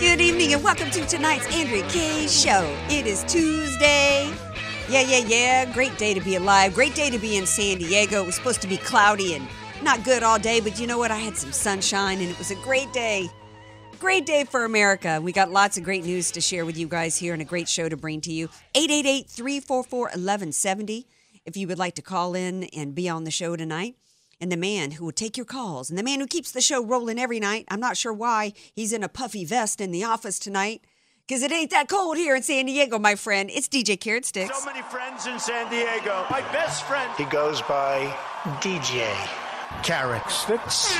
Good evening and welcome to tonight's Andrea Kaye Show. It is Tuesday. Yeah, yeah, yeah. Great day to be alive. Great day to be in San Diego. It was supposed to be cloudy and not good all day, but you know what? I had some sunshine and it was a great day. Great day for America. We got lots of great news to share with you guys here and a great show to bring to you. 888 344 1170 if you would like to call in and be on the show tonight. And the man who will take your calls and the man who keeps the show rolling every night. I'm not sure why he's in a puffy vest in the office tonight because it ain't that cold here in San Diego, my friend. It's DJ Carrot Sticks. So many friends in San Diego. My best friend. He goes by DJ Carrot Sticks.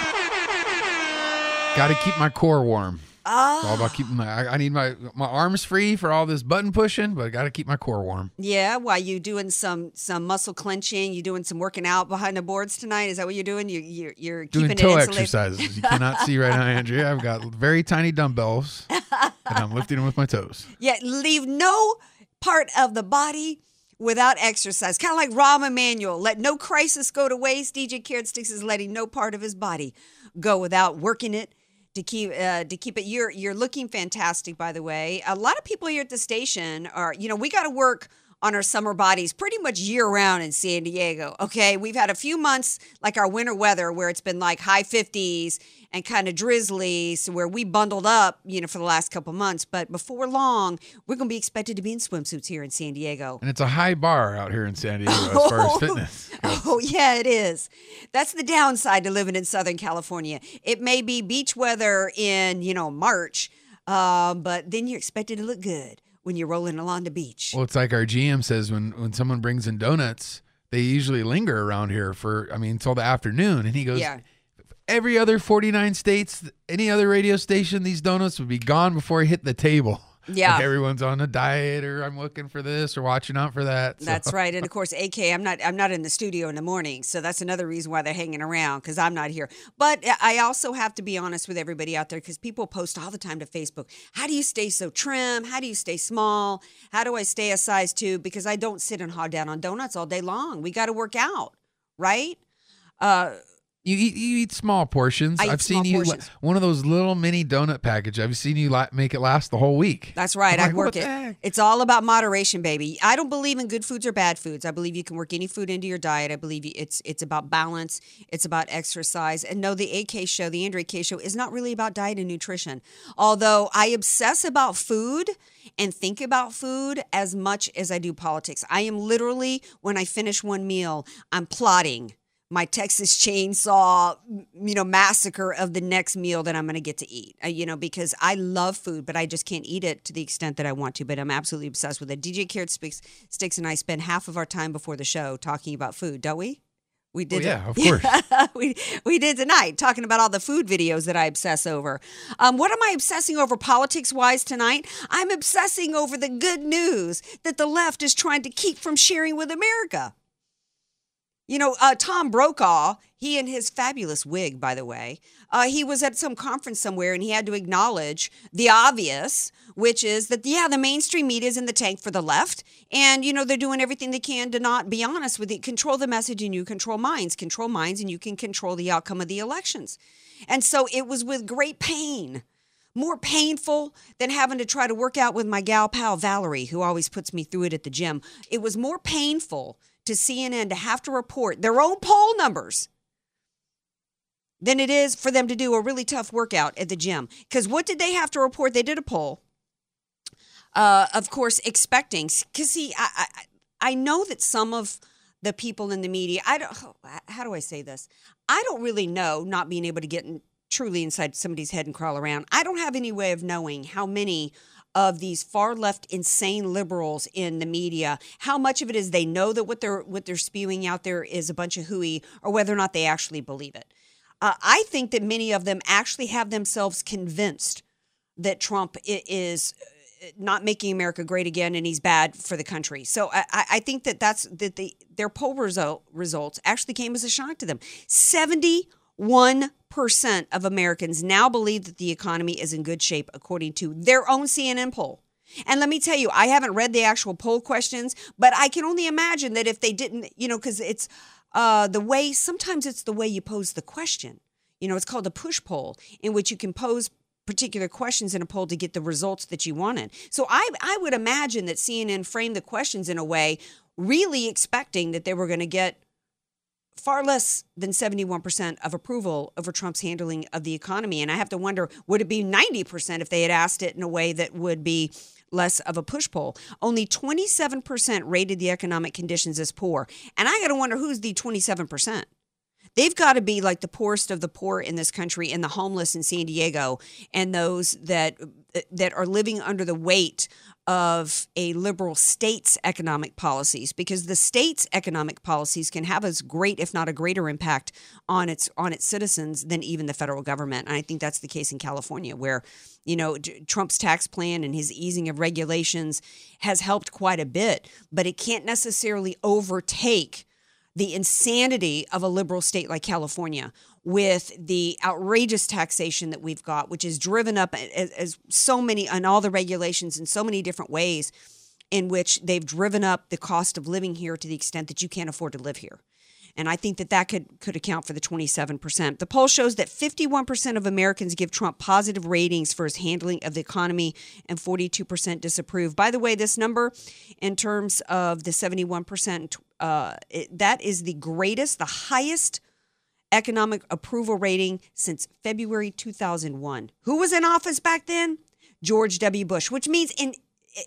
Got to keep my core warm. Ah. It's all about keeping my. I, I need my my arms free for all this button pushing, but I got to keep my core warm. Yeah, while you doing some some muscle clenching? You doing some working out behind the boards tonight? Is that what you're doing? You you're, you're Doing keeping toe it exercises. You cannot see right now, Andrea. I've got very tiny dumbbells, and I'm lifting them with my toes. Yeah, leave no part of the body without exercise. Kind of like Rahm Emanuel. Let no crisis go to waste. DJ Carrot Sticks is letting no part of his body go without working it to keep uh, to keep it. You're you're looking fantastic, by the way. A lot of people here at the station are. You know, we got to work on our summer bodies pretty much year round in San Diego. Okay, we've had a few months like our winter weather where it's been like high 50s and kind of drizzly, so where we bundled up, you know, for the last couple months. But before long, we're going to be expected to be in swimsuits here in San Diego. And it's a high bar out here in San Diego as far as fitness. Oh, yeah, it is. That's the downside to living in Southern California. It may be beach weather in, you know, March, um, but then you're expected to look good when you're rolling along the beach. Well, it's like our GM says when when someone brings in donuts, they usually linger around here for I mean until the afternoon, and he goes. Yeah. Every other 49 states, any other radio station, these donuts would be gone before I hit the table. Yeah. Like everyone's on a diet, or I'm looking for this, or watching out for that. So- That's right, and of course, AK. I'm not. I'm not in the studio in the morning, so that's another reason why they're hanging around because I'm not here. But I also have to be honest with everybody out there because people post all the time to Facebook. How do you stay so trim? How do you stay small? How do I stay a size two? Because I don't sit and hog down on donuts all day long. We got to work out, right? Uh, You eat you eat small portions. I have seen you portions. one of those little mini donut package. I've seen you la- make it last the whole week. That's right. I'm I like, work it. It's all about moderation, baby. I don't believe in good foods or bad foods. I believe you can work any food into your diet. I believe it's it's about balance. It's about exercise. And no, the AK show, the Andrea Kaye show, is not really about diet and nutrition. Although I obsess about food and think about food as much as I do politics. I am literally when I finish one meal, I'm plotting my Texas chainsaw, you know, massacre of the next meal that I'm going to get to eat. Uh, you know, because I love food, but I just can't eat it to the extent that I want to. But I'm absolutely obsessed with it. DJ Carrot Sticks, Sticks and I spend half of our time before the show talking about food, don't we? We did. yeah, of course. we we did tonight talking about all the food videos that I obsess over. Um, what am I obsessing over politics wise tonight? I'm obsessing over the good news that the left is trying to keep from sharing with America. You know, uh, Tom Brokaw, he and his fabulous wig, by the way, uh, he was at some conference somewhere and he had to acknowledge the obvious, which is that, yeah, the mainstream media is in the tank for the left. And, you know, they're doing everything they can to not be honest with it. Control the message and you control minds. Control minds and you can control the outcome of the elections. And so it was with great pain more painful than having to try to work out with my gal pal Valerie, who always puts me through it at the gym. It was more painful to CNN to have to report their own poll numbers than it is for them to do a really tough workout at the gym. Because what did they have to report? They did a poll. Uh, of course, expecting because see, I, I I know that some of the people in the media, I don't. How do I say this? I don't really know. Not being able to get in, truly inside somebody's head and crawl around. I don't have any way of knowing how many of these far left insane liberals in the media, how much of it is they know that what they're what they're spewing out there is a bunch of hooey, or whether or not they actually believe it. Uh, I think that many of them actually have themselves convinced that Trump is uh, not making America great again and he's bad for the country. So I, I think that that's that the their poll result, results actually came as a shock to them. Seventy 1% of Americans now believe that the economy is in good shape, according to their own CNN poll. And let me tell you, I haven't read the actual poll questions, but I can only imagine that if they didn't, you know, because it's uh, the way, sometimes it's the way you pose the question. You know, it's called a push poll, in which you can pose particular questions in a poll to get the results that you wanted. So I, I would imagine that CNN framed the questions in a way really expecting that they were going to get far less than 71% of approval over Trump's handling of the economy. And I have to wonder would it be 90% if they had asked it in a way that would be less of a push pull? Only 27% rated the economic conditions as poor. And I got to wonder who's the 27%? They've got to be like the poorest of the poor in this country and the homeless in San Diego and those that that are living under the weight of a liberal state's economic policies because the state's economic policies can have as great if not a greater impact on its on its citizens than even the federal government. And i think that's the case in california where you know trump's tax plan and his easing of regulations has helped quite a bit but it can't necessarily overtake the insanity of a liberal state like California with the outrageous taxation that we've got, which is driven up as, as so many on all the regulations in so many different ways, in which they've driven up the cost of living here to the extent that you can't afford to live here. And I think that that could, could account for the 27%. The poll shows that 51% of Americans give Trump positive ratings for his handling of the economy and 42% disapprove. By the way, this number, in terms of the 71%, uh, it, that is the greatest, the highest economic approval rating since February 2001. Who was in office back then? George W. Bush, which means in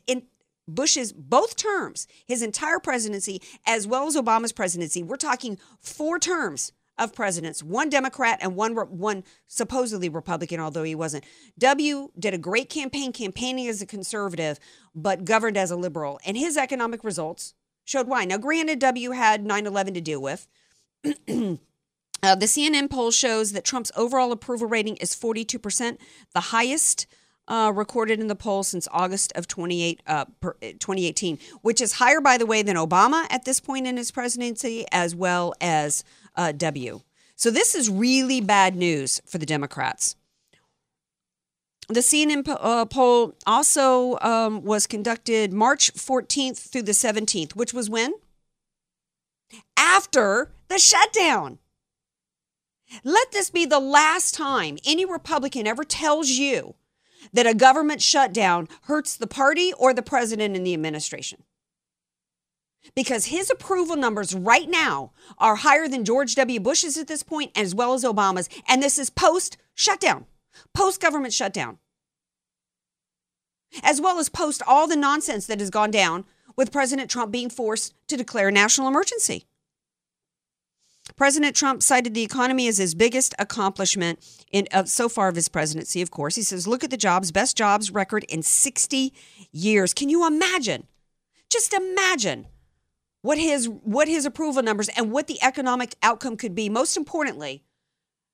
in Bush's both terms, his entire presidency, as well as Obama's presidency, we're talking four terms of presidents, one Democrat and one one supposedly Republican, although he wasn't. W did a great campaign, campaigning as a conservative, but governed as a liberal, and his economic results showed why. Now, granted, W had 9/11 to deal with. Uh, the CNN poll shows that Trump's overall approval rating is 42%, the highest uh, recorded in the poll since August of 28, uh, per, 2018, which is higher, by the way, than Obama at this point in his presidency, as well as uh, W. So this is really bad news for the Democrats. The CNN uh, poll also um, was conducted March 14th through the 17th, which was when? After the shutdown. Let this be the last time any Republican ever tells you that a government shutdown hurts the party or the president and the administration. Because his approval numbers right now are higher than George W. Bush's at this point, as well as Obama's. And this is post shutdown, post government shutdown, as well as post all the nonsense that has gone down with President Trump being forced to declare a national emergency. President Trump cited the economy as his biggest accomplishment in uh, so far of his presidency. Of course, he says, "Look at the jobs, best jobs record in 60 years." Can you imagine? Just imagine what his what his approval numbers and what the economic outcome could be. Most importantly,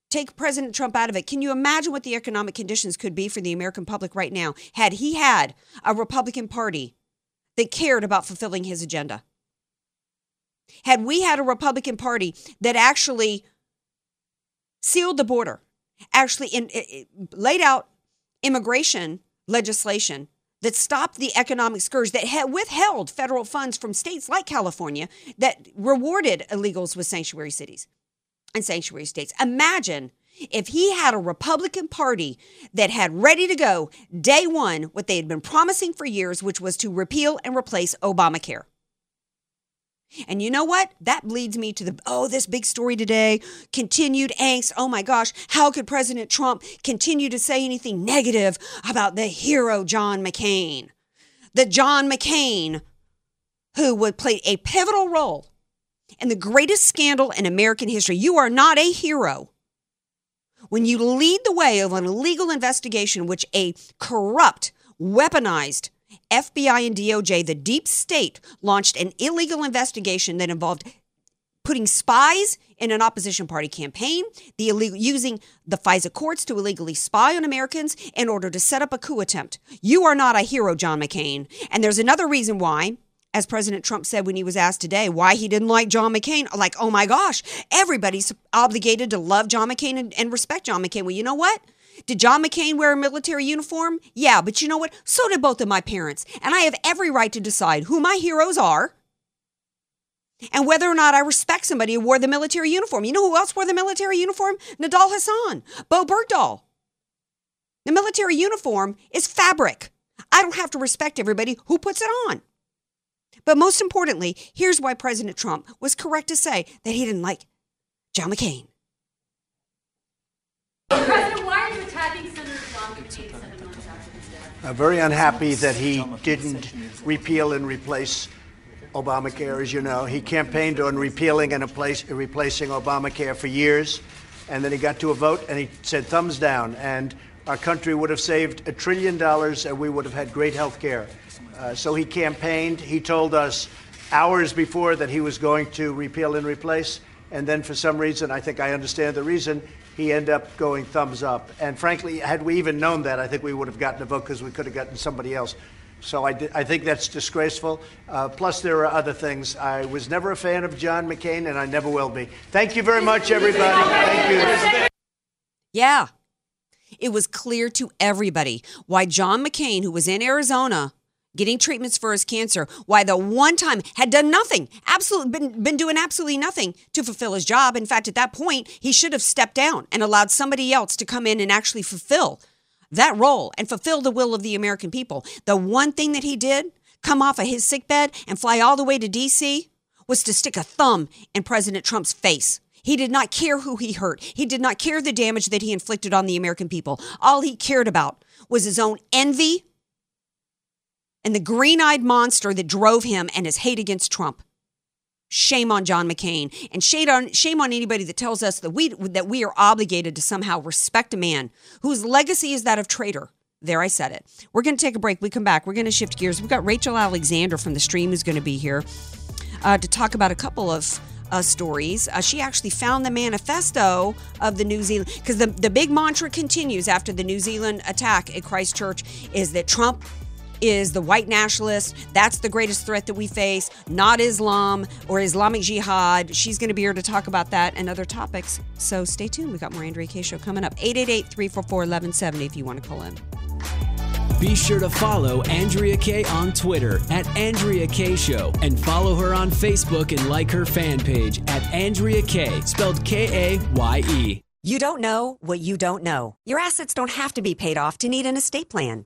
take President Trump out of it. Can you imagine what the economic conditions could be for the American public right now had he had a Republican Party that cared about fulfilling his agenda? Had we had a Republican Party that actually sealed the border, actually in, it, laid out immigration legislation that stopped the economic scourge, that had withheld federal funds from states like California, that rewarded illegals with sanctuary cities and sanctuary states. Imagine if he had a Republican Party that had ready to go day one what they had been promising for years, which was to repeal and replace Obamacare. And you know what? That leads me to the oh, this big story today continued angst. Oh my gosh, how could President Trump continue to say anything negative about the hero John McCain? The John McCain who would play a pivotal role in the greatest scandal in American history. You are not a hero when you lead the way of an illegal investigation which a corrupt, weaponized FBI and DOJ, the deep state, launched an illegal investigation that involved putting spies in an opposition party campaign, the illegal using the FISA courts to illegally spy on Americans in order to set up a coup attempt. You are not a hero, John McCain. And there's another reason why as President Trump said when he was asked today why he didn't like John McCain, like, oh my gosh, everybody's obligated to love John McCain and, and respect John McCain. Well, you know what? Did John McCain wear a military uniform? Yeah, but you know what? So did both of my parents. And I have every right to decide who my heroes are and whether or not I respect somebody who wore the military uniform. You know who else wore the military uniform? Nidal Hasan, Bowe Bergdahl. The military uniform is fabric. I don't have to respect everybody who puts it on. But most importantly, here's why President Trump was correct to say that he didn't like John McCain. I'm very unhappy that he didn't repeal and replace Obamacare. As you know, he campaigned on repealing and replace, replacing Obamacare for years, and then he got to a vote and he said thumbs down, and our country would have saved a trillion dollars and we would have had great health care. Uh, so he campaigned. He told us hours before that he was going to repeal and replace, and then for some reason, I think I understand the reason, he ended up going thumbs up. And frankly, had we even known that, I think we would have gotten a vote because we could have gotten somebody else. So I, I think that's disgraceful. Uh, plus, there are other things. I was never a fan of John McCain, and I never will be. Thank you very much, everybody. Thank you. Yeah. It was clear to everybody why John McCain, who was in Arizona getting treatments for his cancer, why the one time had done nothing, absolutely been, been doing absolutely nothing to fulfill his job. In fact, at that point, he should have stepped down and allowed somebody else to come in and actually fulfill that role and fulfill the will of the American people. The one thing that he did, come off of his sickbed and fly all the way to DC, was to stick a thumb in President Trump's face. He did not care who he hurt. He did not care the damage that he inflicted on the American people. All he cared about was his own envy and the green eyed monster that drove him and his hate against Trump. Shame on John McCain and shame on, shame on anybody that tells us that we, that we are obligated to somehow respect a man whose legacy is that of traitor. There, I said it. We're going to take a break. We come back. We're going to shift gears. We've got Rachel Alexander from the stream who's going to be here uh, to talk about a couple of uh, stories. Uh, she actually found the manifesto of the New Zealand because the the big mantra continues after the New Zealand attack at Christchurch is that Trump is the white nationalist. That's the greatest threat that we face, not Islam or Islamic Jihad. She's going to be here to talk about that and other topics. So stay tuned. We've got more Andrea Kaye Show coming up. 888 344 1170 if you want to call in. Be sure to follow Andrea Kaye on Twitter at Andrea Kaye Show and follow her on Facebook and like her fan page at Andrea Kaye, spelled K A Y E. You don't know what you don't know. Your assets don't have to be paid off to need an estate plan.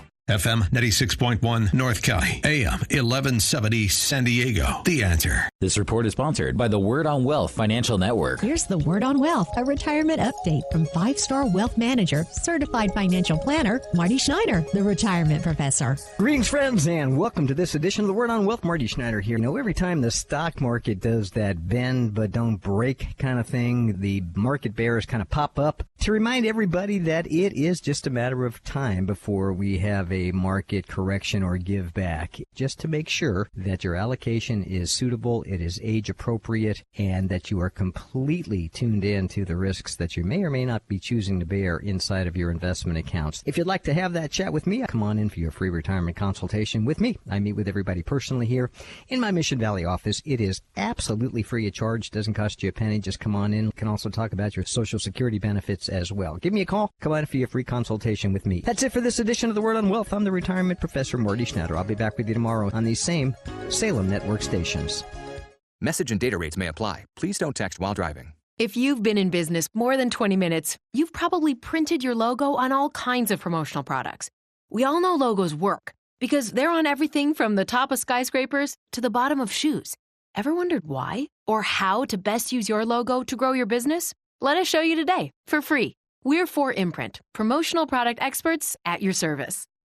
FM 96.1 North County, AM 1170 San Diego. The answer. This report is sponsored by the Word on Wealth Financial Network. Here's the Word on Wealth, a retirement update from five star wealth manager, certified financial planner, Marty Schneider, the retirement professor. Greetings, friends, and welcome to this edition of the Word on Wealth. Marty Schneider here. You know, every time the stock market does that bend but don't break kind of thing, the market bears kind of pop up to remind everybody that it is just a matter of time before we have a market correction or give back, just to make sure that your allocation is suitable, it is age appropriate, and that you are completely tuned in to the risks that you may or may not be choosing to bear inside of your investment accounts. If you'd like to have that chat with me, come on in for your free retirement consultation with me. I meet with everybody personally here in my Mission Valley office. It is absolutely free of charge, doesn't cost you a penny. Just come on in. We can also talk about your Social Security benefits as well. Give me a call. Come on in for your free consultation with me. That's it for this edition of the Word on Wealth. I'm the retirement professor Morty Schneider. I'll be back with you tomorrow on these same Salem network stations. Message and data rates may apply. Please don't text while driving. If you've been in business more than 20 minutes, you've probably printed your logo on all kinds of promotional products. We all know logos work because they're on everything from the top of skyscrapers to the bottom of shoes. Ever wondered why or how to best use your logo to grow your business? Let us show you today for free. We're 4imprint, promotional product experts at your service.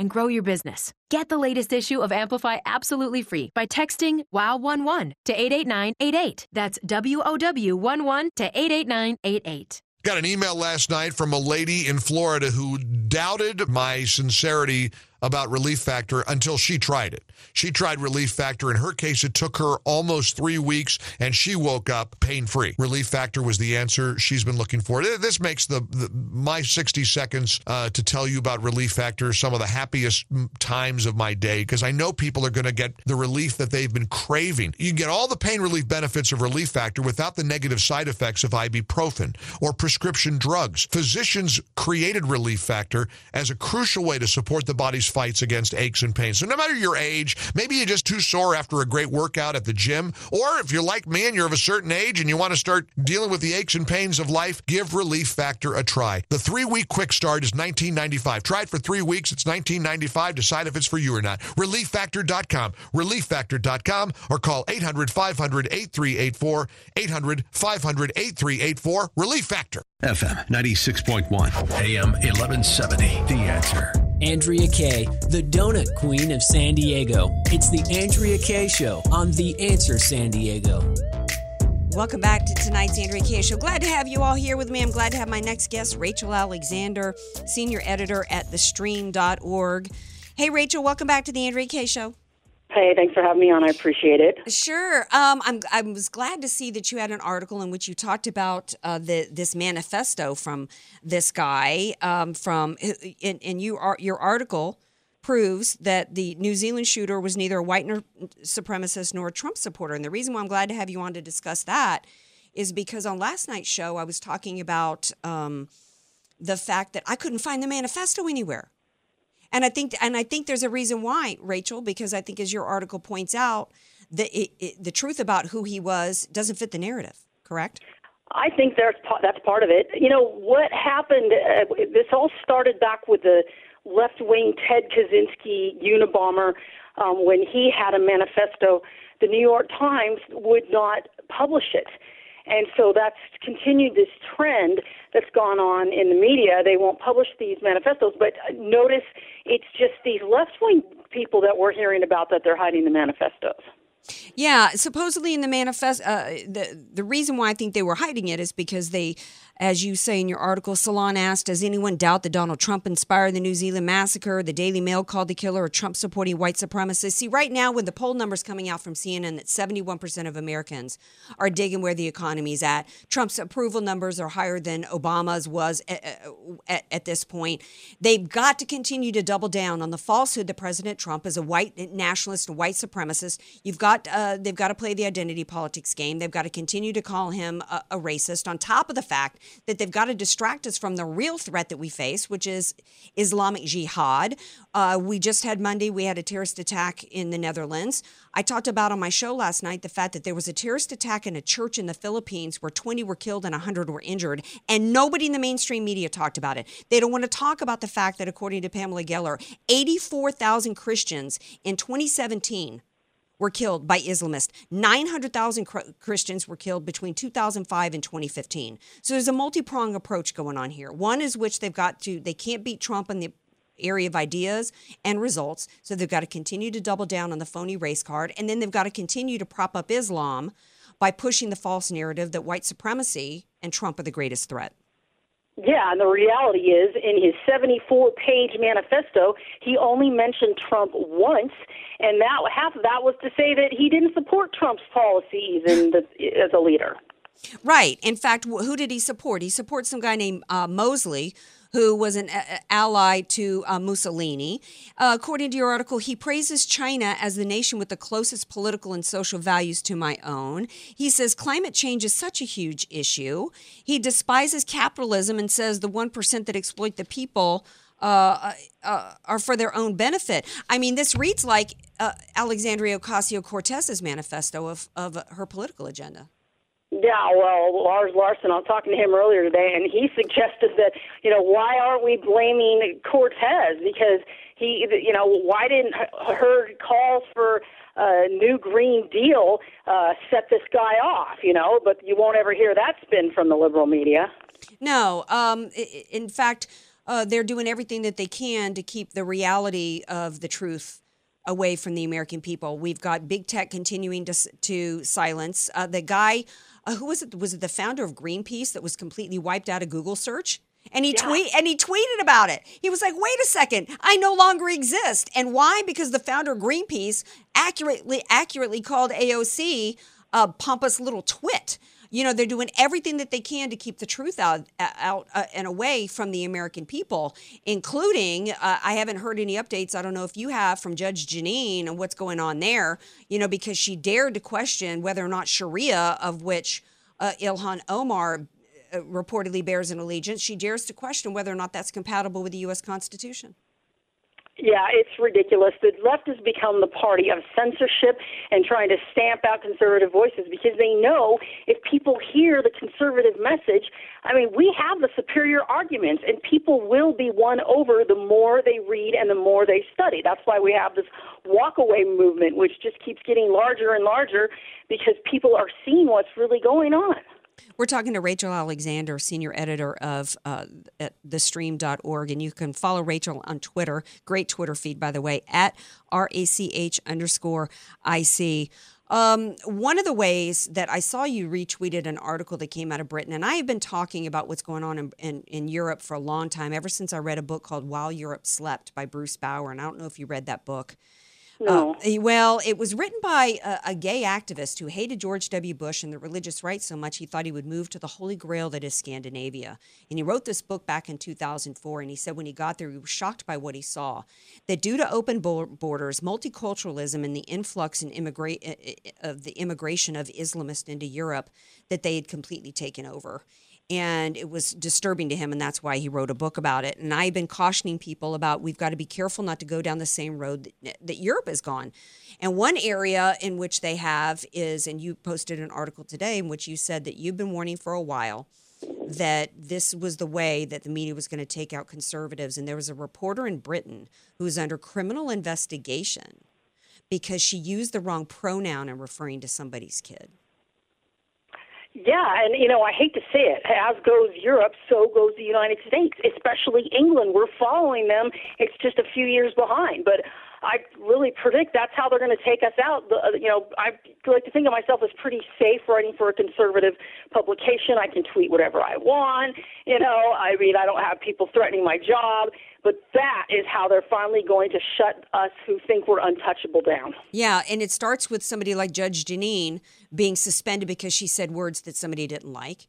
and grow your business. Get the latest issue of Amplify absolutely free by texting WOW11 to 88988. That's W O W 11 to 88988. Got an email last night from a lady in Florida who doubted my sincerity about Relief Factor until she tried it. She tried Relief Factor. In her case, it took her almost three weeks, and she woke up pain free. Relief Factor was the answer she's been looking for. This makes the, the my 60 seconds uh, to tell you about Relief Factor some of the happiest times of my day because I know people are going to get the relief that they've been craving. You can get all the pain relief benefits of Relief Factor without the negative side effects of ibuprofen or prescription drugs. Physicians created Relief Factor as a crucial way to support the body's fights against aches and pains. So no matter your age, maybe you're just too sore after a great workout at the gym, or if you're like me and you're of a certain age and you want to start dealing with the aches and pains of life, give Relief Factor a try. The three-week quick start is $19.95. Try it for three weeks. It's $19.95. Decide if it's for you or not. ReliefFactor.com. ReliefFactor.com or call 800-500-8384. 800-500-8384. Relief Factor. FM 96.1, AM 1170. The answer. Andrea Kaye, the donut queen of San Diego. It's the Andrea Kaye Show on The Answer San Diego. Welcome back to tonight's Andrea Kaye Show. Glad to have you all here with me. I'm glad to have my next guest, Rachel Alexander, senior editor at thestream.org. Hey, Rachel, welcome back to the Andrea Kaye Show. Hey, thanks for having me on. I appreciate it. Sure. Um, I'm, I was glad to see that you had an article in which you talked about uh, the this manifesto from this guy. Um, from and, and you are your article proves that the New Zealand shooter was neither a white nor supremacist nor a Trump supporter. And the reason why I'm glad to have you on to discuss that is because on last night's show I was talking about um, the fact that I couldn't find the manifesto anywhere. And I think and I think there's a reason why, Rachel, because I think as your article points out, the it, it, the truth about who he was doesn't fit the narrative. Correct? I think there's that's part of it. You know what happened? Uh, this all started back with the left-wing Ted Kaczynski Unabomber um, when he had a manifesto. The New York Times would not publish it. And so that's continued this trend that's gone on in the media. They won't publish these manifestos, but notice it's just these left wing people that we're hearing about that they're hiding the manifestos. Yeah, supposedly in the manifest, uh, the the reason why I think they were hiding it is because they as you say in your article, Salon asked, Does anyone doubt that Donald Trump inspired the New Zealand massacre? The Daily Mail called the killer a Trump supporting white supremacist. See, right now, when the poll numbers coming out from CNN that 71% of Americans are digging where the economy is at, Trump's approval numbers are higher than Obama's was at, at, at this point. They've got to continue to double down on the falsehood that President Trump is a white nationalist and white supremacist. You've got, uh, they've got to play the identity politics game. They've got to continue to call him a, a racist, on top of the fact that they've got to distract us from the real threat that we face, which is Islamic Jihad. Uh, we just had Monday, we had a terrorist attack in the Netherlands. I talked about on my show last night the fact that there was a terrorist attack in a church in the Philippines where 20 were killed and 100 were injured, and nobody in the mainstream media talked about it. They don't want to talk about the fact that, according to Pamela Geller, 84,000 Christians in 2017 were killed by Islamists. 900,000 Christians were killed between 2005 and 2015. So there's a multi-pronged approach going on here. One is which they've got to they can't beat Trump in the area of ideas and results, so they've got to continue to double down on the phony race card and then they've got to continue to prop up Islam by pushing the false narrative that white supremacy and Trump are the greatest threat. Yeah, and the reality is, in his 74 page manifesto, he only mentioned Trump once, and that half of that was to say that he didn't support Trump's policies and as a leader. Right. In fact, who did he support? He supports some guy named uh, Mosley, who was an ally to uh, Mussolini. Uh, according to your article, he praises China as the nation with the closest political and social values to my own. He says climate change is such a huge issue. He despises capitalism and says the 1% that exploit the people. Uh, uh, are for their own benefit. I mean, this reads like uh, Alexandria Ocasio Cortez's manifesto of, of her political agenda. Yeah, well, Lars Larson, I was talking to him earlier today, and he suggested that, you know, why aren't we blaming Cortez? Because he, you know, why didn't her calls for a new Green Deal uh, set this guy off, you know? But you won't ever hear that spin from the liberal media. No. Um, in fact, uh, they're doing everything that they can to keep the reality of the truth away from the American people. We've got big tech continuing to to silence uh, the guy. Uh, who was it? Was it the founder of Greenpeace that was completely wiped out of Google search? And he Yeah. tweet and he tweeted about it. He was like, "Wait a second, I no longer exist." And why? Because the founder of Greenpeace accurately accurately called AOC a pompous little twit. You know, they're doing everything that they can to keep the truth out out uh, and away from the American people, including uh, I haven't heard any updates. I don't know if you have from Judge Jeanine and what's going on there. You know, because she dared to question whether or not Sharia, of which uh, Ilhan Omar uh, reportedly bears an allegiance, she dares to question whether or not that's compatible with the U.S. Constitution. Yeah, it's ridiculous. The left has become the party of censorship and trying to stamp out conservative voices because they know if people hear the conservative message, I mean, we have the superior arguments and people will be won over the more they read and the more they study. That's why we have this walkaway movement, which just keeps getting larger and larger because people are seeing what's really going on. We're talking to Rachel Alexander, senior editor of uh, thestream.org, and you can follow Rachel on Twitter. Great Twitter feed, by the way, at RACH underscore IC. Um, one of the ways that I saw you retweeted an article that came out of Britain, and I have been talking about what's going on in, in, in Europe for a long time, ever since I read a book called While Europe Slept by Bruce Bawer. And I don't know if you read that book. No. Uh, well, it was written by a, a gay activist who hated George W. Bush and the religious right so much he thought he would move to the holy grail that is Scandinavia. And he wrote this book back in 2004. And he said when he got there, he was shocked by what he saw. That due to open borders, multiculturalism, and the influx and immigra- uh, uh, of the immigration of Islamists into Europe, that they had completely taken over and it was disturbing to him and that's why he wrote a book about it. And i've been cautioning people about we've got to be careful not to go down the same road that, that europe has gone. And one area in which they have is and you posted an article today in which you said that you've been warning for a while that this was the way that the media was going to take out conservatives. And there was a reporter in britain who was under criminal investigation because she used the wrong pronoun in referring to somebody's kid Yeah, and you know, I hate to say it, as goes Europe, so goes the United States, especially England. We're following them. It's just a few years behind, but I really predict that's how they're going to take us out. The, uh, you know, I like to think of myself as pretty safe writing for a conservative publication. I can tweet whatever I want. You know, I mean, I don't have people threatening my job, but that is how they're finally going to shut us who think we're untouchable down. Yeah, and it starts with somebody like Judge Jeanine being suspended because she said words that somebody didn't like.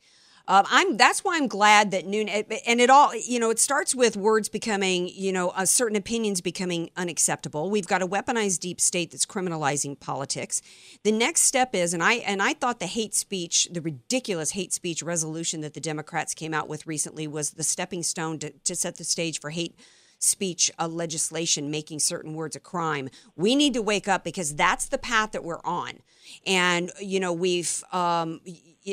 Um, I'm. That's why I'm glad that Noon and it all. You know, it starts with words becoming. You know, uh, certain opinions becoming unacceptable. We've got a weaponized deep state that's criminalizing politics. The next step is, and I and I thought the hate speech, the ridiculous hate speech resolution that the Democrats came out with recently was the stepping stone to, to set the stage for hate speech uh, legislation making certain words a crime. We need to wake up because that's the path that we're on. And, you know, we've, um,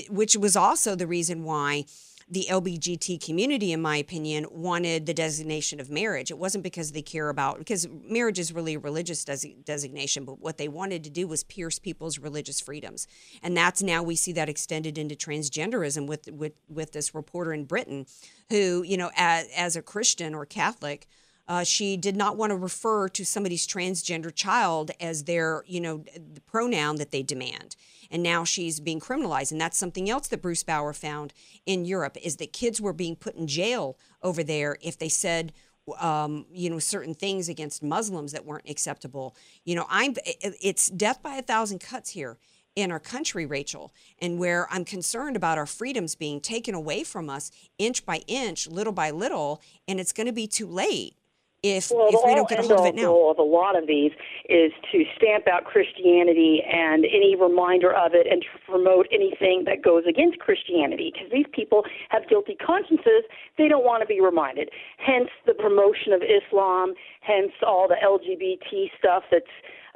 which was also the reason why the LBGT community, in my opinion, wanted the designation of marriage. It wasn't because they care about, because marriage is really a religious des- designation, but what they wanted to do was pierce people's religious freedoms. And that's now we see that extended into transgenderism with, with, with this reporter in Britain who, you know, as, as a Christian or Catholic, uh, she did not want to refer to somebody's transgender child as their, you know, the pronoun that they demand. And now she's being criminalized. And that's something else that Bruce Bawer found in Europe is that kids were being put in jail over there if they said, um, you know, certain things against Muslims that weren't acceptable. You know, I'm, it's death by a thousand cuts here in our country, Rachel, and where I'm concerned about our freedoms being taken away from us inch by inch, little by little, and it's going to be too late if well, if the we don't get a hold of it now. goal of a lot of these is to stamp out Christianity and any reminder of it, and to promote anything that goes against Christianity. Because these people have guilty consciences, they don't want to be reminded. Hence the promotion of Islam. Hence all the LGBT stuff that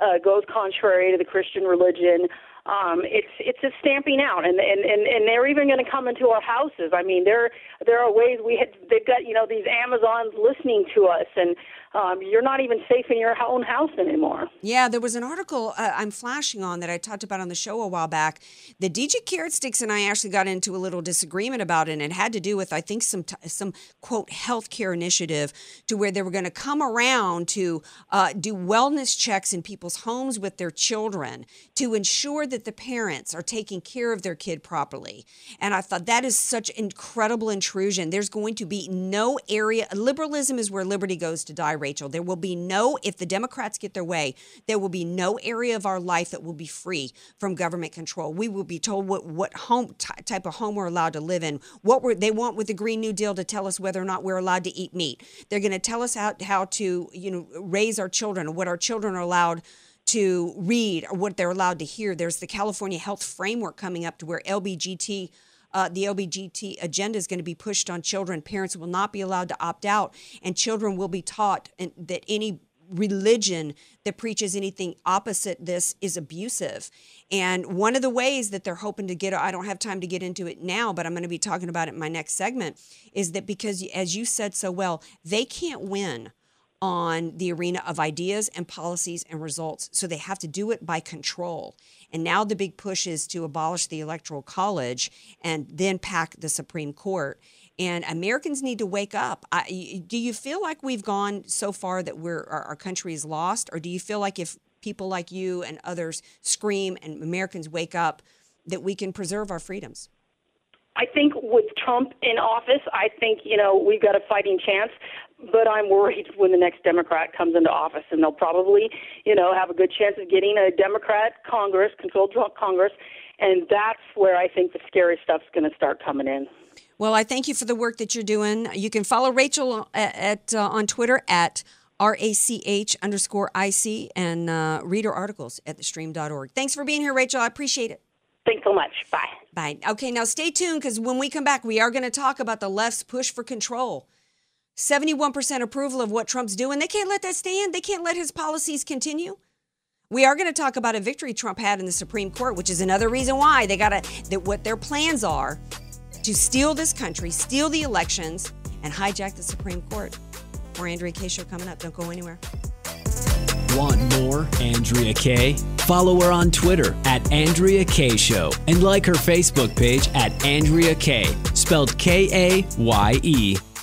uh, goes contrary to the Christian religion. Um, it's it's a stamping out, and and and, and they're even going to come into our houses. I mean, there there are ways we had they've got you know these Amazons listening to us, and um, you're not even safe in your own house anymore. Yeah, there was an article uh, I'm flashing on that I talked about on the show a while back. The DJ Carrot Sticks and I actually got into a little disagreement about it, and it had to do with I think some t- some quote healthcare initiative to where they were going to come around to uh, do wellness checks in people's homes with their children to ensure that the parents are taking care of their kid properly. And I thought that is such incredible intrusion. There's going to be no area. Liberalism is where liberty goes to die, Rachel. There will be no, if the Democrats get their way, there will be no area of our life that will be free from government control. We will be told what, what home t- type of home we're allowed to live in, what we're, they want with the Green New Deal to tell us whether or not we're allowed to eat meat. They're going to tell us how, how to, you know, raise our children, what our children are allowed to read or what they're allowed to hear. There's the California Health Framework coming up to where LBGT. Uh, the LBGT agenda is going to be pushed on children. Parents will not be allowed to opt out, and children will be taught that any religion that preaches anything opposite this is abusive. And one of the ways that they're hoping to get, I don't have time to get into it now, but I'm going to be talking about it in my next segment, is that because, as you said so well, they can't win on the arena of ideas and policies and results. So they have to do it by control. And now the big push is to abolish the Electoral College and then pack the Supreme Court. And Americans need to wake up. I, do you feel like we've gone so far that we're our, our country is lost, or do you feel like if people like you and others scream and Americans wake up, that we can preserve our freedoms? I think with Trump in office, I think you know we've got a fighting chance but I'm worried when the next Democrat comes into office, and they'll probably, you know, have a good chance of getting a Democrat Congress, controlled Congress, and that's where I think the scary stuff's going to start coming in. Well, I thank you for the work that you're doing. You can follow Rachel at, at uh, on Twitter at rach underscore ic and uh, read her articles at thestream.org. Thanks for being here, Rachel. I appreciate it. Thanks so much. Bye. Bye. Okay, now stay tuned because when we come back, we are going to talk about the left's push for control. 71% approval of what Trump's doing. They can't let that stand. They can't let his policies continue. We are going to talk about a victory Trump had in the Supreme Court, which is another reason why they got to, that what their plans are to steal this country, steal the elections, and hijack the Supreme Court. More Andrea Kaye Show coming up. Don't go anywhere. Want more Andrea Kaye? Follow her on Twitter at Andrea Kaye Show and like her Facebook page at Andrea Kaye, spelled K A Y E.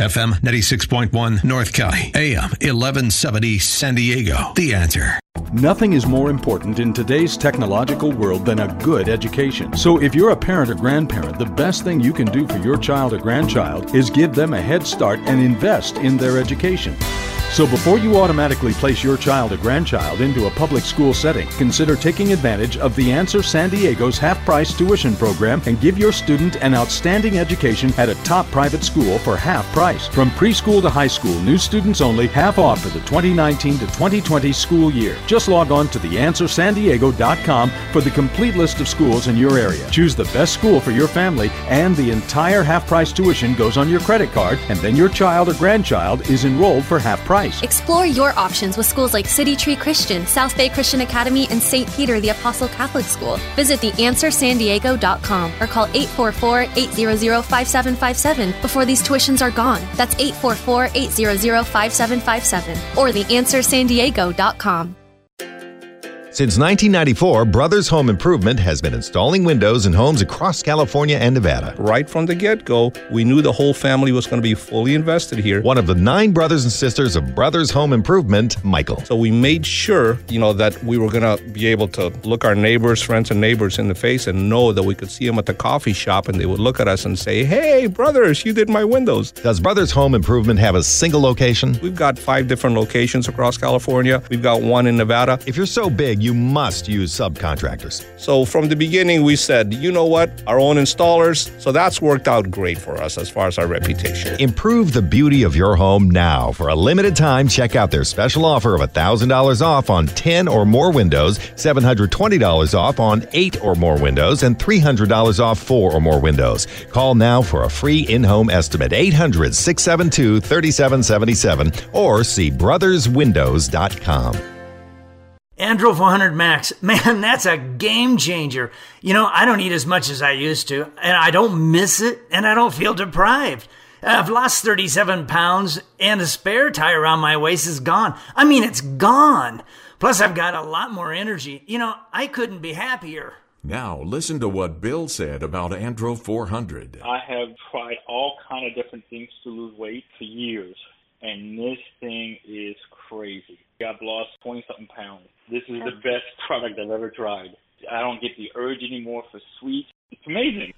FM 96.1 North County, AM 1170 San Diego. The answer. Nothing is more important in today's technological world than a good education. So if you're a parent or grandparent, the best thing you can do for your child or grandchild is give them a head start and invest in their education. So before you automatically place your child or grandchild into a public school setting, consider taking advantage of the Answer San Diego's half price tuition program and give your student an outstanding education at a top private school for half price. From preschool to high school, new students only, half off for the 2019 to 2020 school year. Just log on to theanswersandiego.com for the complete list of schools in your area. Choose the best school for your family, and the entire half price tuition goes on your credit card, and then your child or grandchild is enrolled for half price. Explore your options with schools like City Tree Christian, South Bay Christian Academy, and St. Peter the Apostle Catholic School. Visit theanswersandiego.com or call 844-800-5757 before these tuitions are gone. That's 844-800-5757 or theanswersandiego.com. Since 1994, Brothers Home Improvement has been installing windows in homes across California and Nevada. Right from the get go, we knew the whole family was going to be fully invested here. One of the nine brothers and sisters of Brothers Home Improvement, Michael. So we made sure, you know, that we were going to be able to look our neighbors, friends, and neighbors in the face and know that we could see them at the coffee shop and they would look at us and say, Hey, brothers, you did my windows. Does Brothers Home Improvement have a single location? We've got five different locations across California. We've got one in Nevada. If you're so big, you must use subcontractors. So from the beginning, we said, you know what, our own installers. So that's worked out great for us as far as our reputation. Improve the beauty of your home now. For a limited time, check out their special offer of $1,000 off on 10 or more windows, $720 off on 8 or more windows, and $300 off 4 or more windows. Call now for a free in home estimate 800 672 3777 or see brotherswindows.com. Andro 400 Max, man, that's a game changer. You know, I don't eat as much as I used to, and I don't miss it, and I don't feel deprived. I've lost 37 pounds, and the spare tire around my waist is gone. I mean, it's gone. Plus, I've got a lot more energy. You know, I couldn't be happier. Now, listen to what Bill said about Andro 400. I have tried all kind of different things to lose weight for years, and this thing is crazy. I've lost 20 something pounds. This is the best product I've ever tried. I don't get the urge anymore for sweets. It's amazing.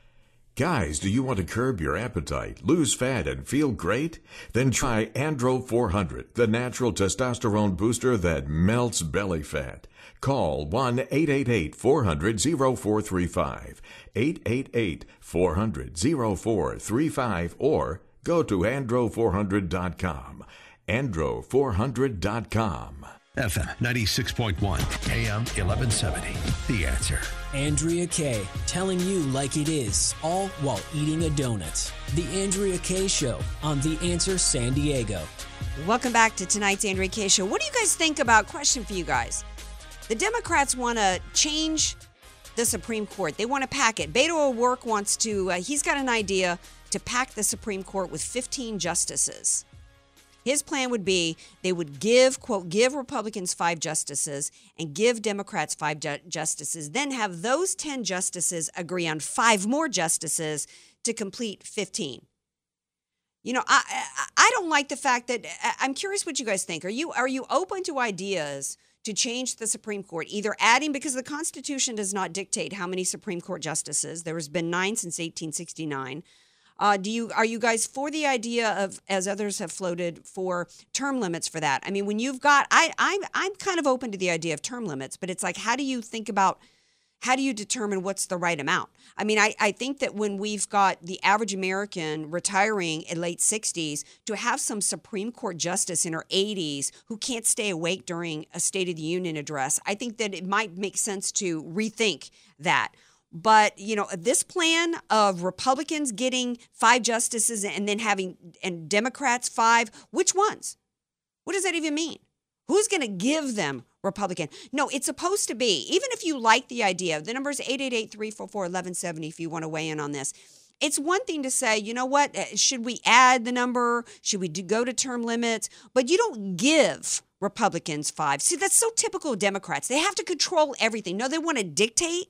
Guys, do you want to curb your appetite, lose fat, and feel great? Then try Andro 400, the natural testosterone booster that melts belly fat. Call 1 888 400 0435, 888 400 0435, or go to andro400.com. Andro400.com. FM 96.1, AM 1170. The answer. Andrea Kaye, telling you like it is, all while eating a donut. The Andrea Kaye Show on The Answer San Diego. Welcome back to tonight's Andrea Kaye Show. What do you guys think about? Question for you guys. The Democrats want to change the Supreme Court. They want to pack it. Beto O'Rourke wants to. Uh, he's got an idea to pack the Supreme Court with 15 justices. His plan would be they would give, quote, give Republicans five justices and give Democrats five ju- justices, then have those 10 justices agree on five more justices to complete 15. You know, I, I I don't like the fact that I'm curious what you guys think. Are you are you open to ideas to change the Supreme Court, either adding because the Constitution does not dictate how many Supreme Court justices. There has been nine since 1869. Uh, do you are you guys for the idea of as others have floated for term limits for that? I mean, when you've got I I'm I'm kind of open to the idea of term limits, but it's like how do you think about how do you determine what's the right amount? I mean, I, I think that when we've got the average American retiring in late 60s, to have some Supreme Court justice in her 80s who can't stay awake during a State of the Union address, I think that it might make sense to rethink that. But you know, this plan of Republicans getting five justices and then having and Democrats five, which ones? What does that even mean? Who's going to give them Republican? No, it's supposed to be. Even if you like the idea, the number is 888-344-1170 if you want to weigh in on this. It's one thing to say, you know what, uh, should we add the number? Should we go to term limits? But you don't give Republicans five. See, that's so typical of Democrats. They have to control everything. No, they want to dictate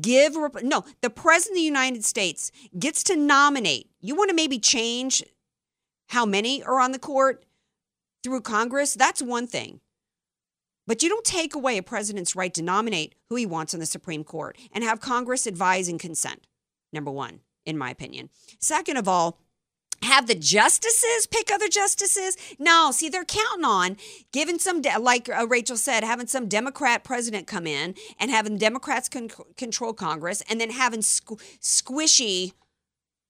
give no the president of the united states gets to nominate you want to maybe change how many are on the court through congress? That's one thing. But you don't take away a president's right to nominate who he wants on the supreme court and have congress advise and consent number one in my opinion. Second of all have the justices pick other justices? No, see, they're counting on giving some, like uh, Rachel said, having some Democrat president come in and having Democrats con- control Congress and then having squ- squishy,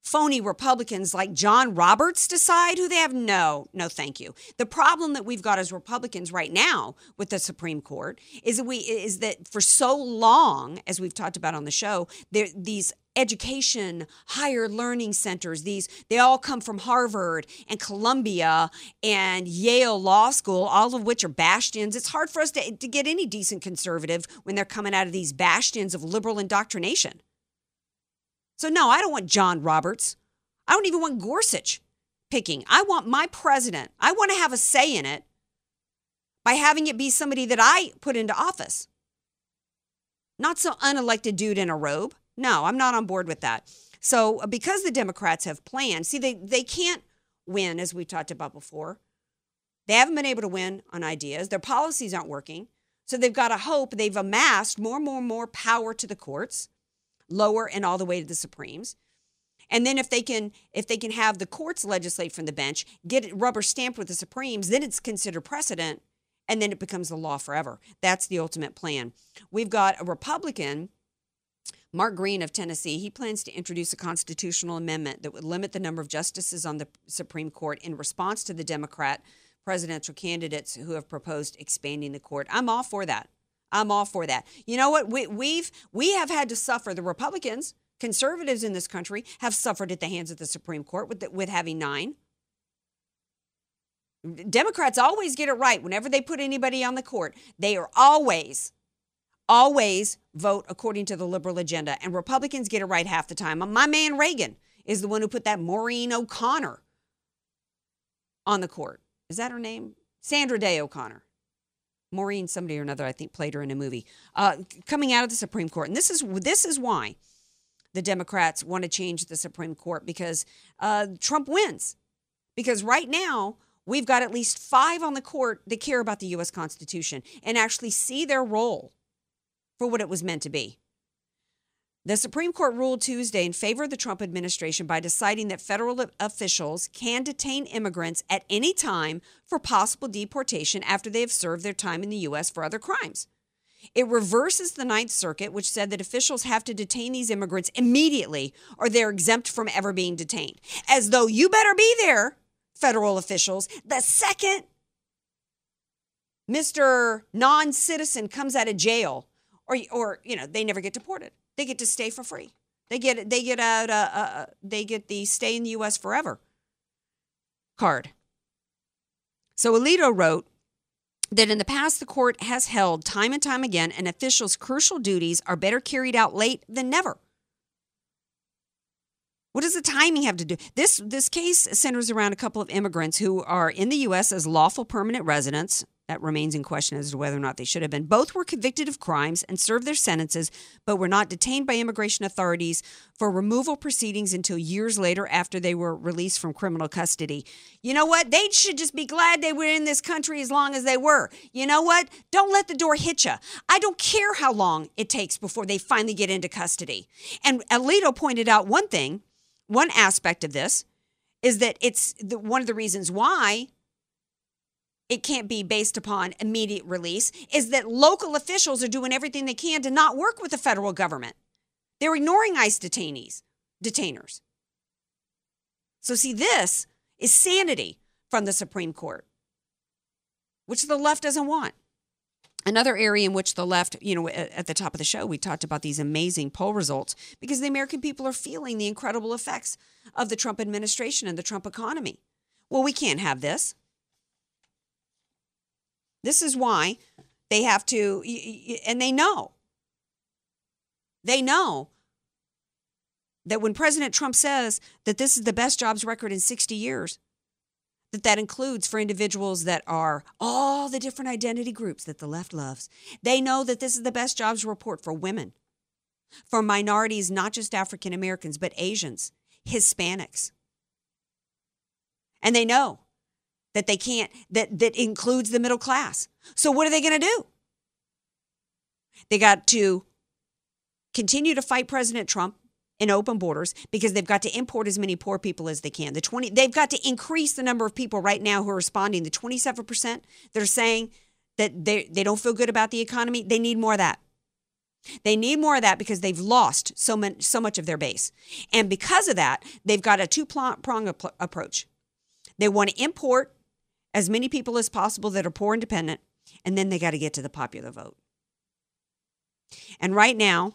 phony Republicans like John Roberts decide who they have. No, no, thank you. The problem that we've got as Republicans right now with the Supreme Court is that we is that for so long, as we've talked about on the show, there these education higher learning centers these they all come from harvard and columbia and yale law school all of which are bastions it's hard for us to, to get any decent conservative when they're coming out of these bastions of liberal indoctrination so no i don't want john roberts i don't even want gorsuch picking i want my president i want to have a say in it by having it be somebody that I put into office. Not some unelected dude in a robe. No, I'm not on board with that. So uh, because the Democrats have planned, see, they, they can't win, as we talked about before. They haven't been able to win on ideas. Their policies aren't working. So they've got to hope they've amassed more and more and more power to the courts, lower and all the way to the Supremes. And then if they can if they can have the courts legislate from the bench, get it rubber stamped with the Supremes, then it's considered precedent and then it becomes the law forever. That's the ultimate plan. We've got a Republican Mark Green of Tennessee, he plans to introduce a constitutional amendment that would limit the number of justices on the Supreme Court in response to the Democrat presidential candidates who have proposed expanding the court. I'm all for that. I'm all for that. You know what? We, we've we have had to suffer. The Republicans, conservatives in this country, have suffered at the hands of the Supreme Court with the, with having nine. Democrats always get it right whenever they put anybody on the court. They are always, always vote according to the liberal agenda, and Republicans get it right half the time. My man Reagan is the one who put that Maureen O'Connor on the court. Is that her name? Sandra Day O'Connor. Maureen, somebody or another, I think, played her in a movie. Uh, coming out of the Supreme Court, and this is this is why the Democrats want to change the Supreme Court because uh, Trump wins. Because right now we've got at least five on the court that care about the U.S. Constitution and actually see their role for what it was meant to be. The Supreme Court ruled Tuesday in favor of the Trump administration by deciding that federal officials can detain immigrants at any time for possible deportation after they have served their time in the U.S. for other crimes. It reverses the Ninth Circuit, which said that officials have to detain these immigrants immediately or they're exempt from ever being detained. As though you better be there, federal officials, the second Mr. non citizen comes out of jail or, or, you know, they never get deported they get to stay for free. They get they get out uh, uh, uh, they get the stay in the U.S. forever card. So Alito wrote that in the past the court has held time and time again an official's crucial duties are better carried out late than never. What does the timing have to do? This this case centers around a couple of immigrants who are in the U.S. as lawful permanent residents that remains in question as to whether or not they should have been. Both were convicted of crimes and served their sentences, but were not detained by immigration authorities for removal proceedings until years later after they were released from criminal custody. You know what? They should just be glad they were in this country as long as they were. You know what? Don't let the door hit you. I don't care how long it takes before they finally get into custody. And Alito pointed out one thing, one aspect of this is that it's the, one of the reasons why it can't be based upon immediate release is that local officials are doing everything they can to not work with the federal government. They're ignoring ICE detainees, detainers. So, see, this is sanity from the Supreme Court, which the left doesn't want. Another area in which the left, you know, at the top of the show, we talked about these amazing poll results because the American people are feeling the incredible effects of the Trump administration and the Trump economy. Well, we can't have this. This is why they have to, and they know. They know that when President Trump says that this is the best jobs record in 60 years, that that includes for individuals that are all the different identity groups that the left loves. They know that this is the best jobs report for women, for minorities, not just African Americans, but Asians, Hispanics. And they know that they can't that that includes the middle class. So what are they going to do? They got to continue to fight President Trump in open borders because they've got to import as many poor people as they can. The 20 they've got to increase the number of people right now who are responding. The 27% that are saying that they they don't feel good about the economy, they need more of that. They need more of that because they've lost so much, so much of their base. And because of that, they've got a two prong approach. They want to import as many people as possible that are poor and dependent, and then they got to get to the popular vote. And right now,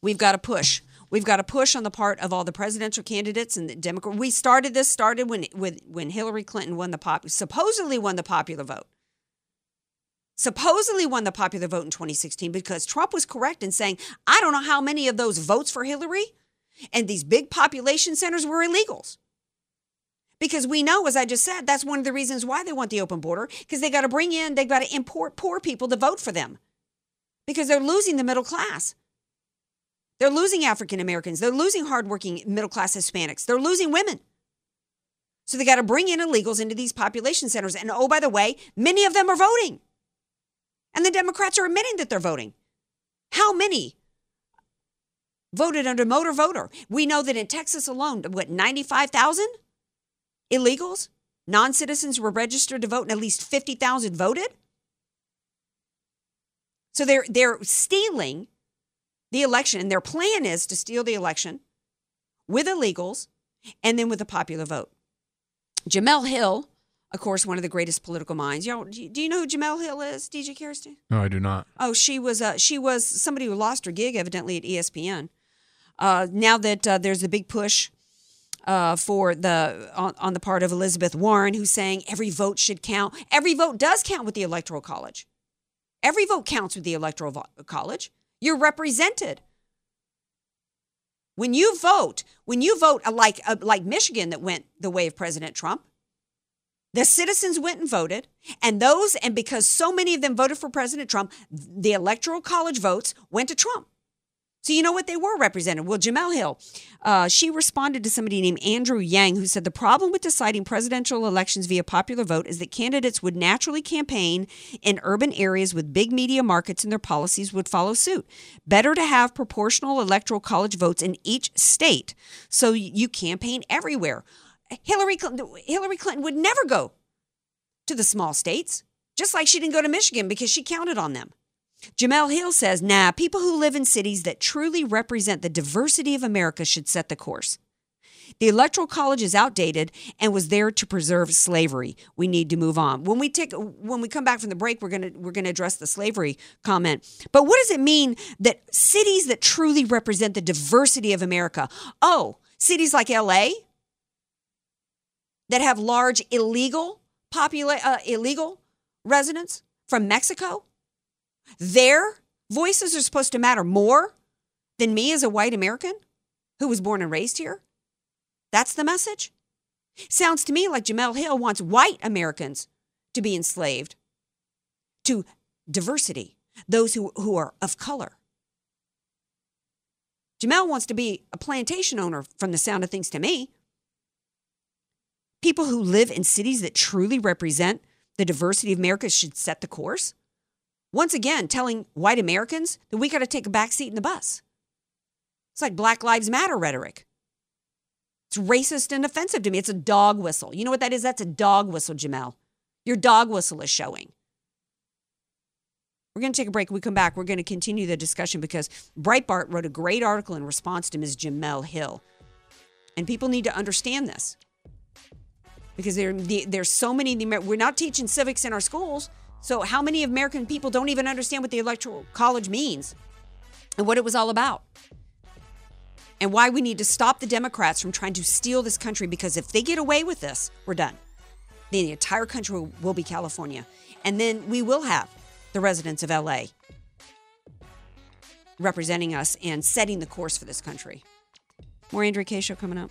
we've got to push. We've got to push on the part of all the presidential candidates and the Democrat. We started this started when with when Hillary Clinton won the pop supposedly won the popular vote. Supposedly won the popular vote in 2016 because Trump was correct in saying, I don't know how many of those votes for Hillary and these big population centers were illegals Because we know, as I just said, that's one of the reasons why they want the open border, because they got to bring in, they've got to import poor people to vote for them because they're losing the middle class. They're losing African Americans. They're losing hardworking middle class Hispanics. They're losing women. So they got to bring in illegals into these population centers. And oh, by the way, many of them are voting. And the Democrats are admitting that they're voting. How many voted under motor voter? We know that in Texas alone, what, 95,000 illegals, non citizens were registered to vote, and at least 50,000 voted? So they're, they're stealing the election, and their plan is to steal the election with illegals and then with a popular vote. Jemele Hill, of course, one of the greatest political minds. Know, do you know who Jemele Hill is, DJ Kirsten? No, I do not. Oh, she was uh, she was somebody who lost her gig evidently at ESPN. Uh, now that uh, there's a big push uh, for the on, on the part of Elizabeth Warren, who's saying every vote should count. Every vote does count with the Electoral College. Every vote counts with the Electoral vo- College. You're represented. When you vote, when you vote uh, like uh, like Michigan that went the way of President Trump, the citizens went and voted, and those and because so many of them voted for President Trump, the electoral college votes went to Trump. So you know what they were represented. Well, Jemele Hill, uh, she responded to somebody named Andrew Yang, who said the problem with deciding presidential elections via popular vote is that candidates would naturally campaign in urban areas with big media markets, and their policies would follow suit. Better to have proportional electoral college votes in each state, so you campaign everywhere. Hillary Clinton, Hillary Clinton would never go to the small states, just like she didn't go to Michigan because she counted on them. Jemele Hill says, nah, people who live in cities that truly represent the diversity of America should set the course. The Electoral College is outdated and was there to preserve slavery. We need to move on. When we take when we come back from the break, we're gonna we're gonna address the slavery comment. But what does it mean that cities that truly represent the diversity of America? Oh, cities like LA that have large illegal popula- uh, illegal residents from Mexico their voices are supposed to matter more than me as a white American who was born and raised here? That's the message? Sounds to me like Jemele Hill wants white Americans to be enslaved to diversity, those who, who are of color. Jemele wants to be a plantation owner from the sound of things to me. People who live in cities that truly represent the diversity of America should set the course once again telling white Americans that we got to take a back seat in the bus. It's like Black Lives Matter rhetoric. It's racist and offensive to me. It's a dog whistle. You know what that is? That's a dog whistle, Jemele. Your dog whistle is showing. We're going to take a break. When we come back, we're going to continue the discussion because Breitbart wrote a great article in response to Ms. Jemele Hill. And people need to understand this because there, there's so many, we're not teaching civics in our schools. So, how many American people don't even understand what the Electoral College means and what it was all about? And why we need to stop the Democrats from trying to steal this country because if they get away with this, we're done. Then the entire country will be California. And then we will have the residents of LA representing us and setting the course for this country. More Andrea Kaye Show coming up.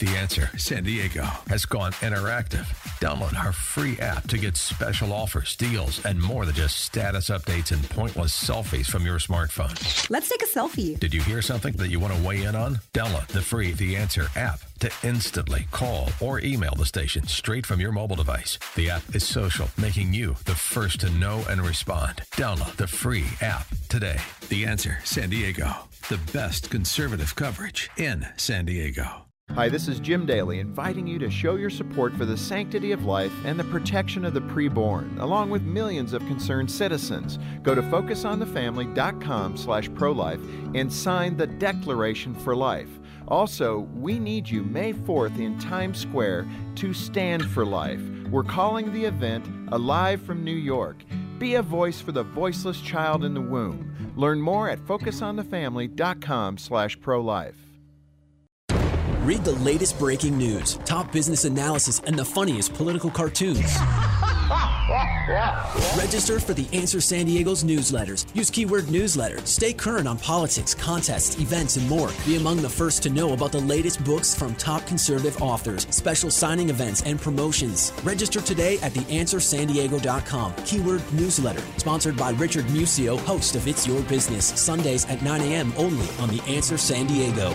The Answer San Diego has gone interactive. Download our free app to get special offers, deals, and more than just status updates and pointless selfies from your smartphone. Let's take a selfie. Did you hear something that you want to weigh in on? Download the free The Answer app to instantly call or email the station straight from your mobile device. The app is social, making you the first to know and respond. Download the free app today. The Answer San Diego, the best conservative coverage in San Diego. Hi, this is Jim Daly inviting you to show your support for the sanctity of life and the protection of the preborn, along with millions of concerned citizens. Go to focusonthefamily.com slash pro-life and sign the Declaration for Life. Also, we need you May 4th in Times Square to stand for life. We're calling the event Alive from New York. Be a voice for the voiceless child in the womb. Learn more at focusonthefamily.com slash pro-life. Read the latest breaking news, top business analysis, and the funniest political cartoons. Register for the Answer San Diego's newsletters. Use keyword newsletter. Stay current on politics, contests, events, and more. Be among the first to know about the latest books from top conservative authors, special signing events, and promotions. Register today at theanswersandiego.com. Keyword newsletter. Sponsored by Richard Musio, host of It's Your Business. Sundays at 9 a.m. only on The Answer San Diego.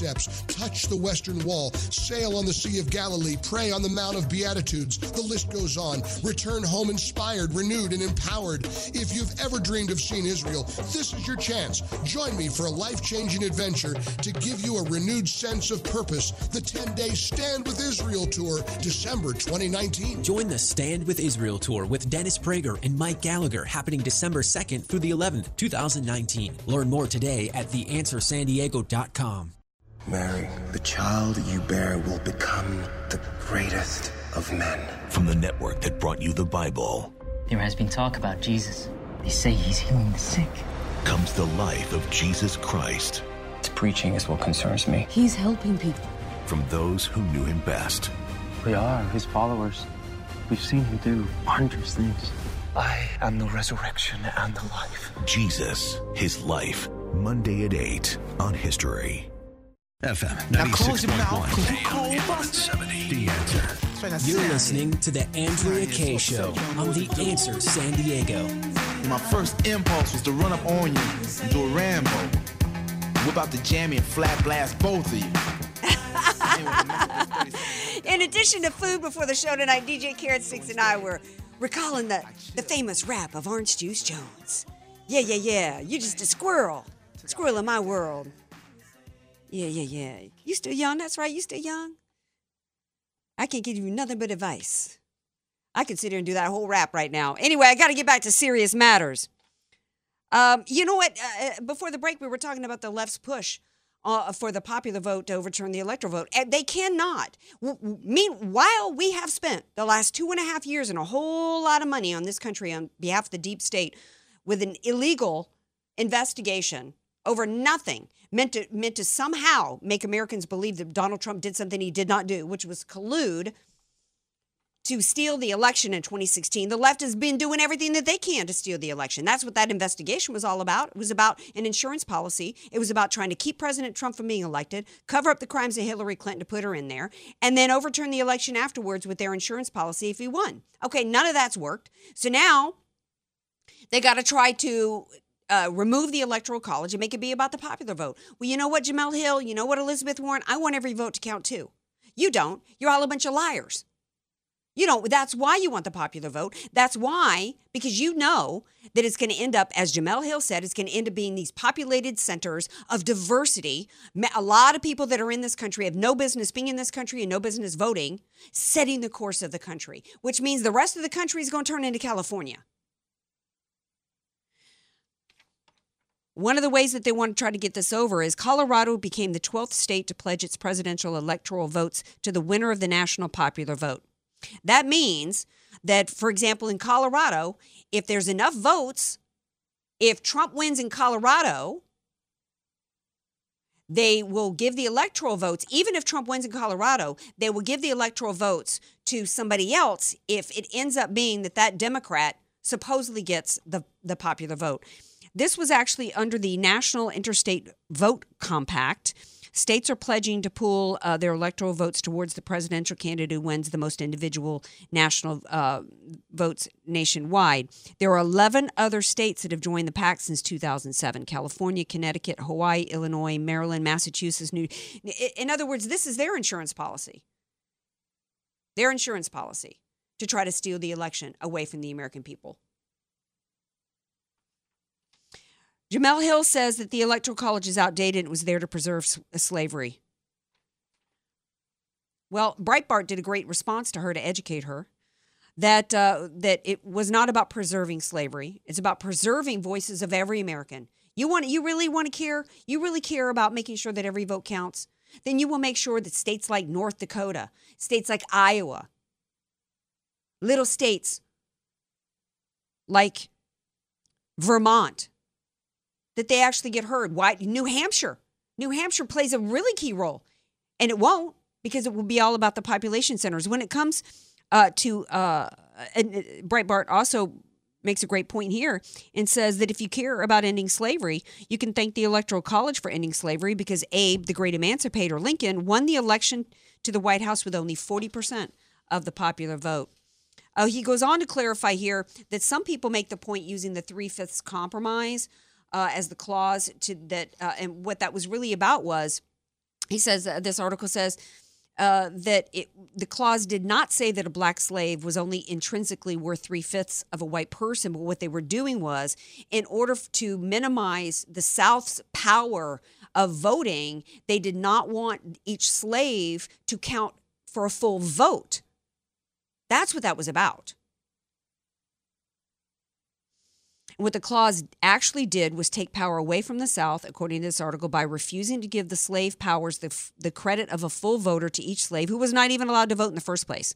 steps, touch the Western Wall, sail on the Sea of Galilee, pray on the Mount of Beatitudes. The list goes on. Return home inspired, renewed, and empowered. If you've ever dreamed of seeing Israel, this is your chance. Join me for a life changing adventure to give you a renewed sense of purpose. The 10 day Stand with Israel tour, December 2019. Join the Stand with Israel tour with Dennis Prager and Mike Gallagher happening December 2nd through the 11th, 2019. Learn more today at theanswersandiego.com. Mary, the child you bear will become the greatest of men. From the network that brought you the Bible There has been talk about Jesus. They say he's healing the sick. comes the life of Jesus Christ. His preaching is what concerns me. He's helping people. From those who knew him best. We are his followers. We've seen him do wondrous things. I am the resurrection and the life. Jesus, his life. Monday at 8 on History. FM Now close your 96.1 AM 1170. The Answer. You're listening to The Andrea Kaye Show on The Answer San Diego. My first impulse was to run up on you and do a Rambo. Whip out the jammy and flat blast both of you. In addition to food before the show tonight, DJ Carrot Sticks and I were recalling the, the famous rap of Orange Juice Jones. Yeah, yeah, yeah. You're just a squirrel. Squirrel in my world. Yeah, yeah, yeah. You still young, that's right. You still young. I can't give you nothing but advice. I could sit here and do that whole rap right now. Anyway, I got to get back to serious matters. Um, you know what? Uh, before the break, we were talking about the left's push uh, for the popular vote to overturn the electoral vote. And they cannot. W- meanwhile, we have spent the last two and a half years and a whole lot of money on this country on behalf of the deep state with an illegal investigation over nothing meant to meant to somehow make Americans believe that Donald Trump did something he did not do, which was collude to steal the election in 2016. The left has been doing everything that they can to steal the election. That's what that investigation was all about. It was about an insurance policy. It was about trying to keep President Trump from being elected, cover up the crimes of Hillary Clinton to put her in there, and then overturn the election afterwards with their insurance policy if he won. Okay, none of that's worked. So now they got to try to uh, remove the electoral college and make it be about the popular vote. Well, you know what, Jemele Hill? You know what, Elizabeth Warren? I want every vote to count too. You don't. You're all a bunch of liars. You know, that's why you want the popular vote. That's why, because you know that it's going to end up, as Jemele Hill said, it's going to end up being these populated centers of diversity. A lot of people that are in this country have no business being in this country and no business voting, setting the course of the country, which means the rest of the country is going to turn into California. One of the ways that they want to try to get this over is Colorado became the 12th state to pledge its presidential electoral votes to the winner of the national popular vote. That means that, for example, in Colorado, if there's enough votes, if Trump wins in Colorado, they will give the electoral votes, even if Trump wins in Colorado, they will give the electoral votes to somebody else if it ends up being that that Democrat supposedly gets the, the popular vote. This was actually under the National Interstate Vote Compact. States are pledging to pool uh, their electoral votes towards the presidential candidate who wins the most individual national uh, votes nationwide. There are 11 other states that have joined the pact since 2007 California, Connecticut, Hawaii, Illinois, Maryland, Massachusetts, New. In other words, this is their insurance policy. Their insurance policy to try to steal the election away from the American people. Jemele Hill says that the Electoral College is outdated and was there to preserve uh, slavery. Well, Breitbart did a great response to her to educate her that uh, that it was not about preserving slavery. It's about preserving voices of every American. You want you really want to care? You really care about making sure that every vote counts? Then you will make sure that states like North Dakota, states like Iowa, little states like Vermont, that they actually get heard. Why New Hampshire? New Hampshire plays a really key role, and it won't because it will be all about the population centers. When it comes uh, to uh, uh, Breitbart also makes a great point here and says that if you care about ending slavery, you can thank the Electoral College for ending slavery because Abe, the great emancipator Lincoln, won the election to the White House with only 40% of the popular vote. Uh, he goes on to clarify here that some people make the point using the three fifths compromise uh, as the clause to that, uh, and what that was really about was, he says uh, this article says. Uh, that it, the clause did not say that a black slave was only intrinsically worth three fifths of a white person, but what they were doing was, in order to minimize the South's power of voting, they did not want each slave to count for a full vote. That's what that was about. What the clause actually did was take power away from the South, according to this article, by refusing to give the slave powers the, the credit of a full voter to each slave who was not even allowed to vote in the first place.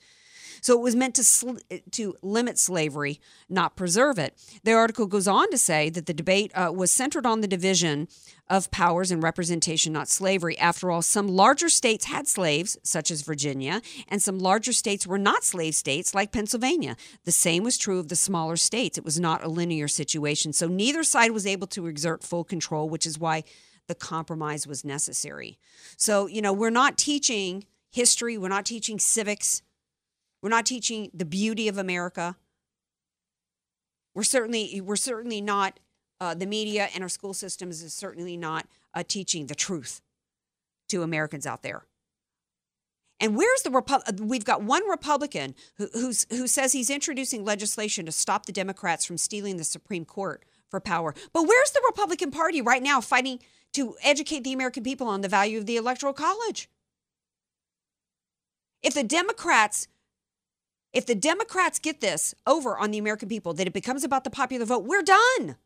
So it was meant to sl- to limit slavery, not preserve it. The article goes on to say that the debate uh, was centered on the division of powers and representation, not slavery. After all, some larger states had slaves, such as Virginia, and some larger states were not slave states, like Pennsylvania. The same was true of the smaller states. It was not a linear situation. So neither side was able to exert full control, which is why the compromise was necessary. So, you know, we're not teaching history, we're not teaching civics, we're not teaching the beauty of America. We're certainly we're certainly not uh, the media and our school systems is certainly not uh, teaching the truth to Americans out there. And where's the Repu- we've got one Republican who, who's, who says he's introducing legislation to stop the Democrats from stealing the Supreme Court for power. But where's the Republican Party right now fighting to educate the American people on the value of the Electoral College? If the Democrats if the Democrats get this over on the American people, that it becomes about the popular vote, we're done.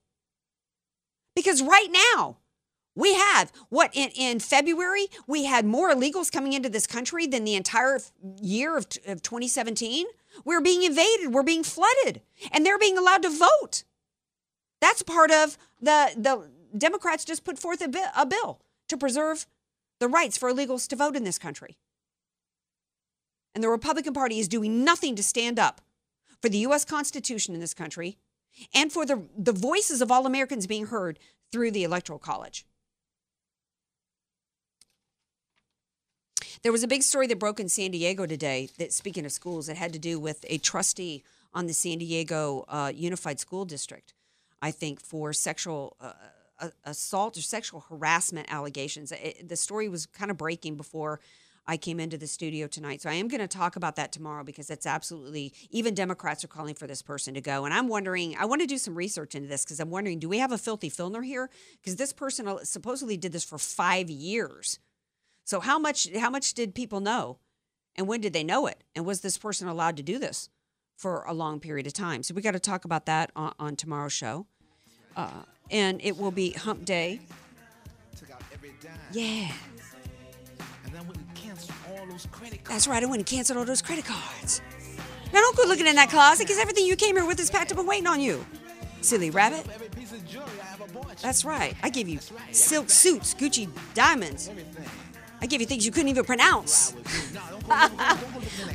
Because right now, we have what in, in February, we had more illegals coming into this country than the entire year of, of 2017. We're being invaded, we're being flooded, and they're being allowed to vote. That's part of the, the Democrats just put forth a, bi- a bill to preserve the rights for illegals to vote in this country and the Republican Party is doing nothing to stand up for the U.S. Constitution in this country and for the, the voices of all Americans being heard through the Electoral College. There was a big story that broke in San Diego today that, speaking of schools, it had to do with a trustee on the San Diego uh, Unified School District, I think, for sexual uh, assault or sexual harassment allegations. It, the story was kind of breaking before I came into the studio tonight. So I am going to talk about that tomorrow because that's absolutely, even Democrats are calling for this person to go. And I'm wondering, I want to do some research into this because I'm wondering, do we have a filthy filner here? Because this person supposedly did this for five years. So how much, how much did people know? And when did they know it? And was this person allowed to do this for a long period of time? So we got to talk about that on, on tomorrow's show. Uh, and it will be hump day. Yeah. That's right, I went and canceled all those credit cards. Now don't go looking in that closet because everything you came here with is packed up and waiting on you. Silly rabbit. That's right. I give you silk suits, Gucci diamonds. I give you things you couldn't even pronounce.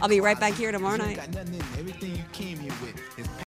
I'll be right back here tomorrow night.